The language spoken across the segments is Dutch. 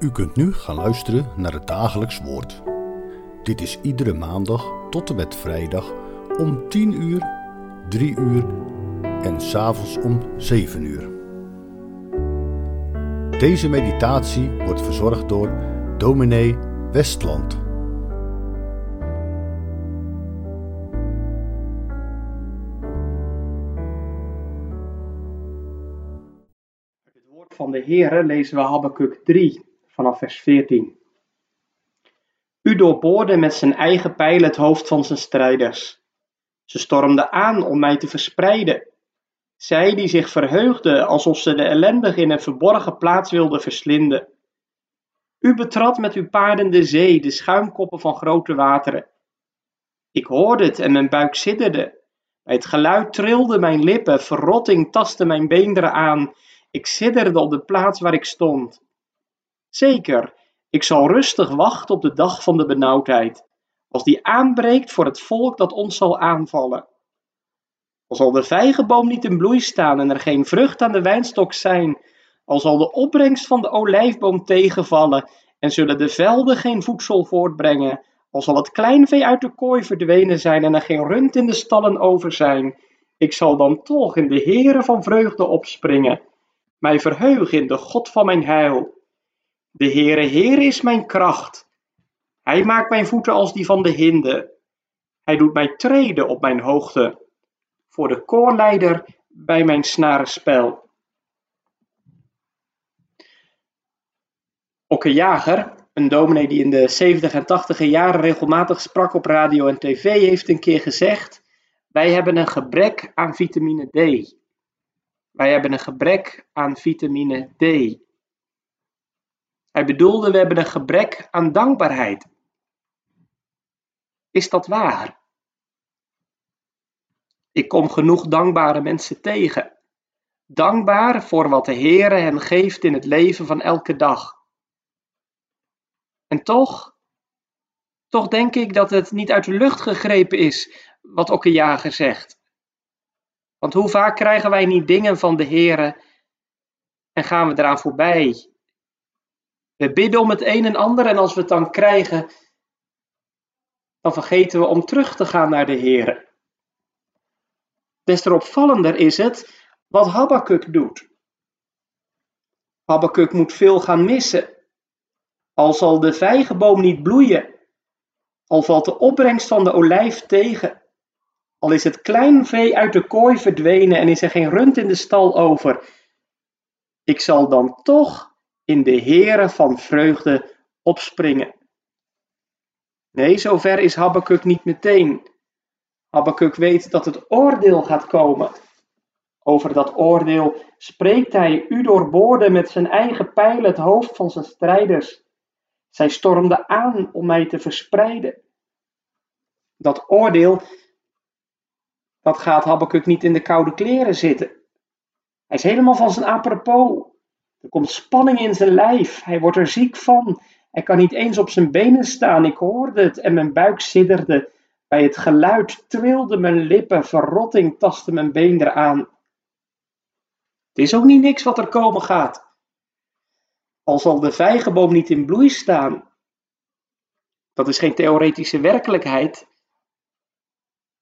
U kunt nu gaan luisteren naar het dagelijks woord. Dit is iedere maandag tot en met vrijdag om 10 uur, 3 uur en s'avonds om 7 uur. Deze meditatie wordt verzorgd door dominee Westland. Het woord van de Heere lezen we Habakkuk 3 vanaf vers 14. U doorboorde met zijn eigen pijl het hoofd van zijn strijders. Ze stormden aan om mij te verspreiden. Zij die zich verheugden alsof ze de ellendigen in een verborgen plaats wilden verslinden. U betrad met uw paarden de zee, de schuimkoppen van grote wateren. Ik hoorde het en mijn buik sidderde. Bij het geluid trilden mijn lippen, verrotting tastte mijn beenderen aan. Ik sidderde op de plaats waar ik stond. Zeker, ik zal rustig wachten op de dag van de benauwdheid, als die aanbreekt voor het volk dat ons zal aanvallen. Al zal de vijgenboom niet in bloei staan en er geen vrucht aan de wijnstok zijn, al zal de opbrengst van de olijfboom tegenvallen en zullen de velden geen voedsel voortbrengen, al zal het kleinvee uit de kooi verdwenen zijn en er geen rund in de stallen over zijn, ik zal dan toch in de Heere van vreugde opspringen, mij verheugen in de God van mijn heil. De Heere Heer is mijn kracht. Hij maakt mijn voeten als die van de hinde. Hij doet mij treden op mijn hoogte. Voor de koorleider bij mijn snarenspel. Okke Jager, een dominee die in de 70 en 80 jaren regelmatig sprak op radio en tv, heeft een keer gezegd: Wij hebben een gebrek aan vitamine D. Wij hebben een gebrek aan vitamine D. Hij bedoelde, we hebben een gebrek aan dankbaarheid. Is dat waar? Ik kom genoeg dankbare mensen tegen. Dankbaar voor wat de Heere hen geeft in het leven van elke dag. En toch, toch denk ik dat het niet uit de lucht gegrepen is wat Okkejager zegt. Want hoe vaak krijgen wij niet dingen van de Heere en gaan we eraan voorbij we bidden om het een en ander en als we het dan krijgen, dan vergeten we om terug te gaan naar de Heer. Des opvallender is het wat Habakkuk doet. Habakkuk moet veel gaan missen. Al zal de vijgenboom niet bloeien, al valt de opbrengst van de olijf tegen, al is het klein vee uit de kooi verdwenen en is er geen rund in de stal over, ik zal dan toch in de Heere van vreugde opspringen. Nee, zover is Habakkuk niet meteen. Habakkuk weet dat het oordeel gaat komen. Over dat oordeel spreekt hij, u doorboorde met zijn eigen pijl het hoofd van zijn strijders. Zij stormden aan om mij te verspreiden. Dat oordeel, dat gaat Habakkuk niet in de koude kleren zitten. Hij is helemaal van zijn apropos. Er komt spanning in zijn lijf. Hij wordt er ziek van. Hij kan niet eens op zijn benen staan. Ik hoorde het en mijn buik sidderde. Bij het geluid trilden mijn lippen. Verrotting tastte mijn been eraan. Het is ook niet niks wat er komen gaat. Al zal de vijgenboom niet in bloei staan. Dat is geen theoretische werkelijkheid.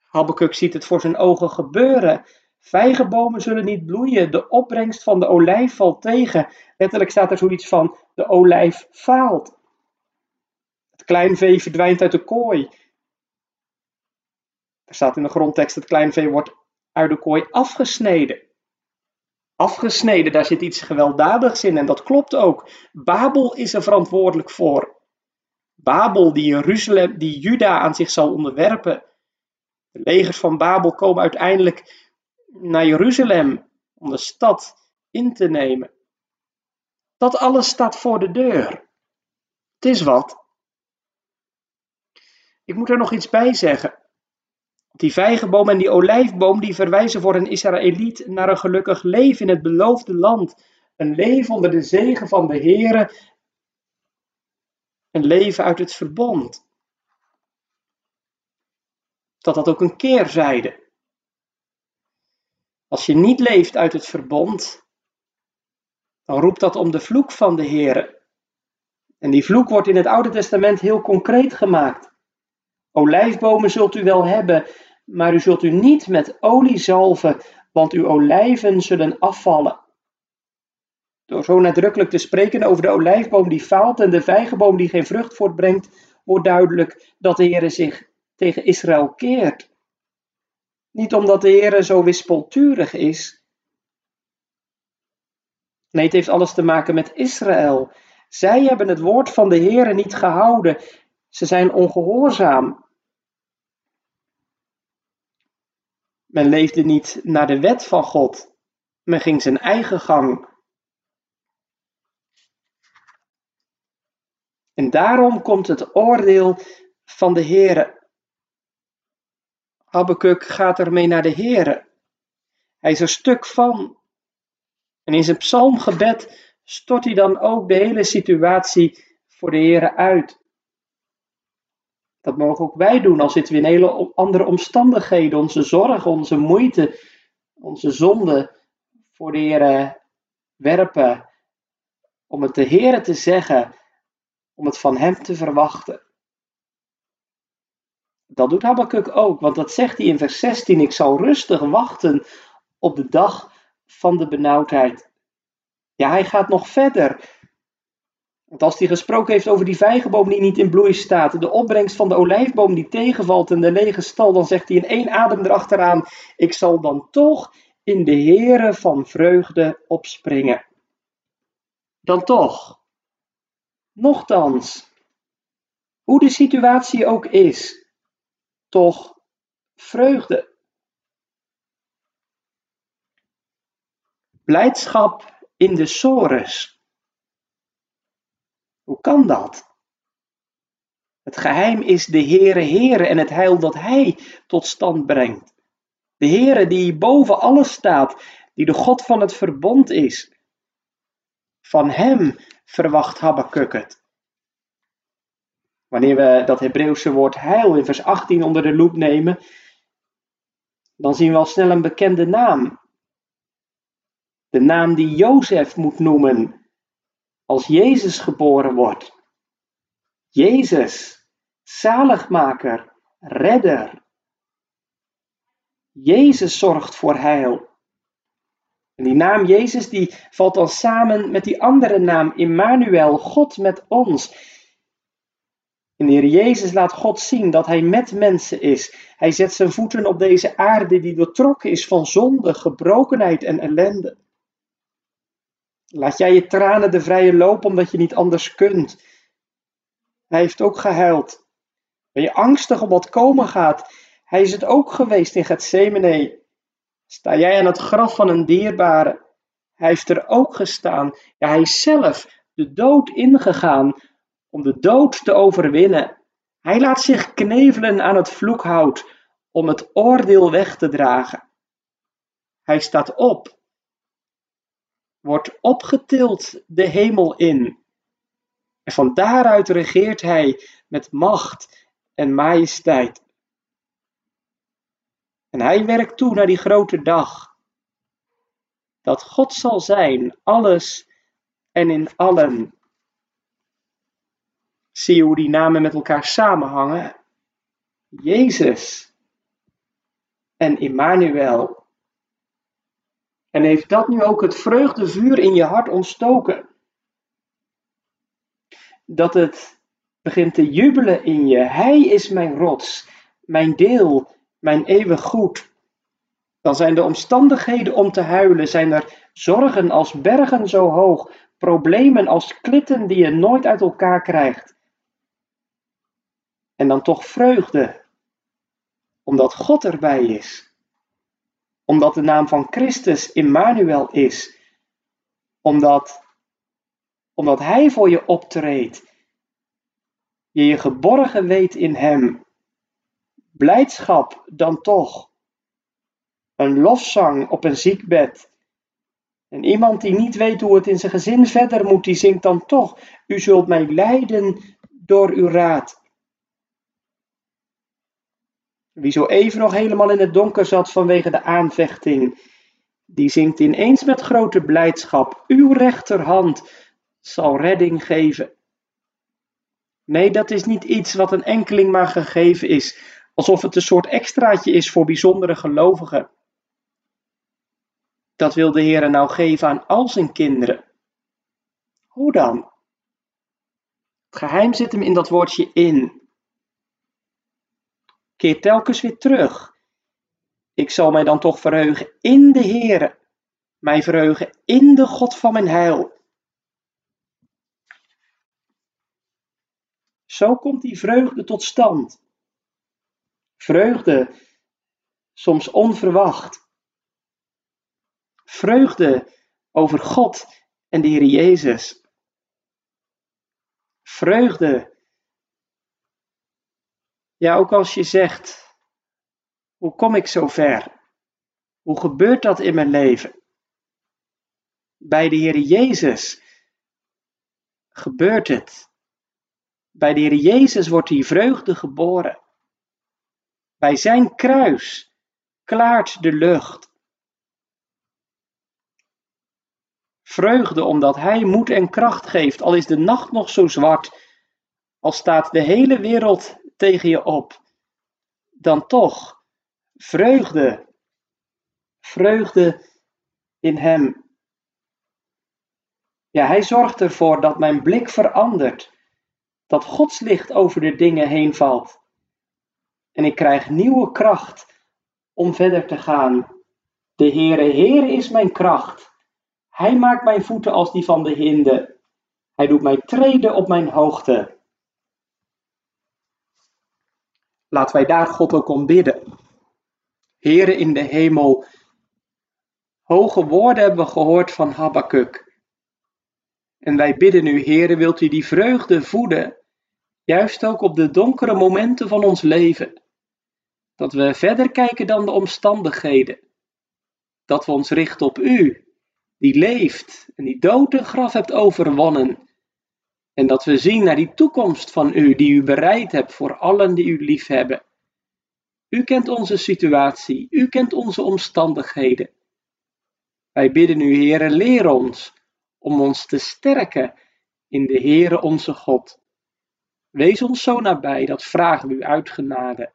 Habakkuk ziet het voor zijn ogen gebeuren. Vijgenbomen zullen niet bloeien, de opbrengst van de olijf valt tegen. Letterlijk staat er zoiets van, de olijf faalt. Het kleinvee verdwijnt uit de kooi. Er staat in de grondtekst, het kleinvee wordt uit de kooi afgesneden. Afgesneden, daar zit iets gewelddadigs in en dat klopt ook. Babel is er verantwoordelijk voor. Babel die Jeruzalem, die Juda aan zich zal onderwerpen. De legers van Babel komen uiteindelijk naar Jeruzalem om de stad in te nemen. Dat alles staat voor de deur. Het is wat. Ik moet er nog iets bij zeggen. Die vijgenboom en die olijfboom die verwijzen voor een Israëliet naar een gelukkig leven in het beloofde land. Een leven onder de zegen van de Heere. Een leven uit het verbond. Dat had ook een keerzijde. Als je niet leeft uit het verbond, dan roept dat om de vloek van de Heere. En die vloek wordt in het Oude Testament heel concreet gemaakt. Olijfbomen zult u wel hebben, maar u zult u niet met olie zalven, want uw olijven zullen afvallen. Door zo nadrukkelijk te spreken over de olijfboom die faalt en de vijgenboom die geen vrucht voortbrengt, wordt duidelijk dat de Heer zich tegen Israël keert. Niet omdat de Heer zo wispelturig is. Nee, het heeft alles te maken met Israël. Zij hebben het woord van de Heer niet gehouden. Ze zijn ongehoorzaam. Men leefde niet naar de wet van God. Men ging zijn eigen gang. En daarom komt het oordeel van de Heere. Habakkuk gaat ermee naar de Heere. Hij is er stuk van. En in zijn psalmgebed stort hij dan ook de hele situatie voor de Heere uit. Dat mogen ook wij doen, al zitten we in hele andere omstandigheden, onze zorg, onze moeite, onze zonde voor de Heere werpen. Om het de Heere te zeggen, om het van Hem te verwachten. Dat doet Habakkuk ook, want dat zegt hij in vers 16: Ik zal rustig wachten op de dag van de benauwdheid. Ja, hij gaat nog verder. Want als hij gesproken heeft over die vijgenboom die niet in bloei staat, de opbrengst van de olijfboom die tegenvalt en de lege stal, dan zegt hij in één adem erachteraan: Ik zal dan toch in de Here van vreugde opspringen. Dan toch. Nochtans, hoe de situatie ook is, toch vreugde. Blijdschap in de sores. Hoe kan dat? Het geheim is de Heere Heere en het heil dat Hij tot stand brengt. De Heere die boven alles staat, die de God van het verbond is. Van Hem verwacht Habakkuk het. Wanneer we dat Hebreeuwse woord heil in vers 18 onder de loep nemen, dan zien we al snel een bekende naam. De naam die Jozef moet noemen als Jezus geboren wordt. Jezus, zaligmaker, redder. Jezus zorgt voor heil. En die naam Jezus die valt dan samen met die andere naam Immanuel, God met ons. In de Heer Jezus laat God zien dat Hij met mensen is. Hij zet zijn voeten op deze aarde die doortrokken is van zonde, gebrokenheid en ellende. Laat jij je tranen de vrije loop omdat je niet anders kunt. Hij heeft ook gehuild. Ben je angstig om wat komen gaat? Hij is het ook geweest in Gethsemane. Sta jij aan het graf van een dierbare? Hij heeft er ook gestaan. Hij is zelf de dood ingegaan om de dood te overwinnen. Hij laat zich knevelen aan het vloekhout om het oordeel weg te dragen. Hij staat op, wordt opgetild de hemel in. En van daaruit regeert hij met macht en majesteit. En hij werkt toe naar die grote dag. Dat God zal zijn, alles en in allen. Zie je hoe die namen met elkaar samenhangen? Jezus en Immanuel. En heeft dat nu ook het vreugdevuur in je hart ontstoken? Dat het begint te jubelen in je. Hij is mijn rots, mijn deel, mijn eeuwig goed. Dan zijn de omstandigheden om te huilen, zijn er zorgen als bergen zo hoog, problemen als klitten die je nooit uit elkaar krijgt. En dan toch vreugde, omdat God erbij is. Omdat de naam van Christus Immanuel is. Omdat, omdat Hij voor je optreedt. Je je geborgen weet in Hem. Blijdschap dan toch. Een lofzang op een ziekbed. En iemand die niet weet hoe het in zijn gezin verder moet, die zingt dan toch: U zult mij leiden door uw raad. Wie zo even nog helemaal in het donker zat vanwege de aanvechting, die zingt ineens met grote blijdschap: Uw rechterhand zal redding geven. Nee, dat is niet iets wat een enkeling maar gegeven is, alsof het een soort extraatje is voor bijzondere gelovigen. Dat wil de Heer nou geven aan al zijn kinderen. Hoe dan? Het geheim zit hem in dat woordje in. Keer telkens weer terug. Ik zal mij dan toch verheugen in de Heere, mij verheugen in de God van mijn heil. Zo komt die vreugde tot stand. Vreugde, soms onverwacht. Vreugde over God en de Heer Jezus. Vreugde. Ja, ook als je zegt, hoe kom ik zo ver? Hoe gebeurt dat in mijn leven? Bij de Heer Jezus gebeurt het. Bij de Heer Jezus wordt die vreugde geboren. Bij zijn kruis klaart de lucht. Vreugde omdat Hij moed en kracht geeft, al is de nacht nog zo zwart, al staat de hele wereld tegen je op. Dan toch, vreugde, vreugde in Hem. Ja, Hij zorgt ervoor dat mijn blik verandert dat Gods licht over de dingen heen valt. En ik krijg nieuwe kracht om verder te gaan. De Heere, Heere is mijn kracht. Hij maakt mijn voeten als die van de hinde. Hij doet mij treden op mijn hoogte. Laten wij daar God ook om bidden. Heere in de hemel, hoge woorden hebben we gehoord van Habakkuk. En wij bidden u, Heere, wilt u die vreugde voeden, juist ook op de donkere momenten van ons leven. Dat we verder kijken dan de omstandigheden. Dat we ons richten op u, die leeft en die dood en graf hebt overwonnen. En dat we zien naar die toekomst van u, die u bereid hebt voor allen die u lief hebben. U kent onze situatie, u kent onze omstandigheden. Wij bidden u, Heere, leer ons om ons te sterken in de Heere onze God. Wees ons zo nabij, dat vragen we u uit genade.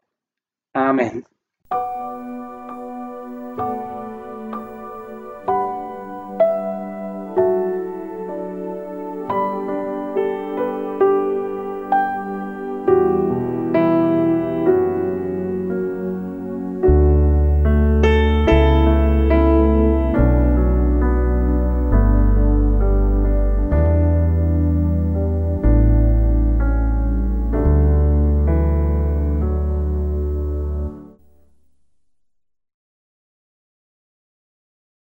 Amen.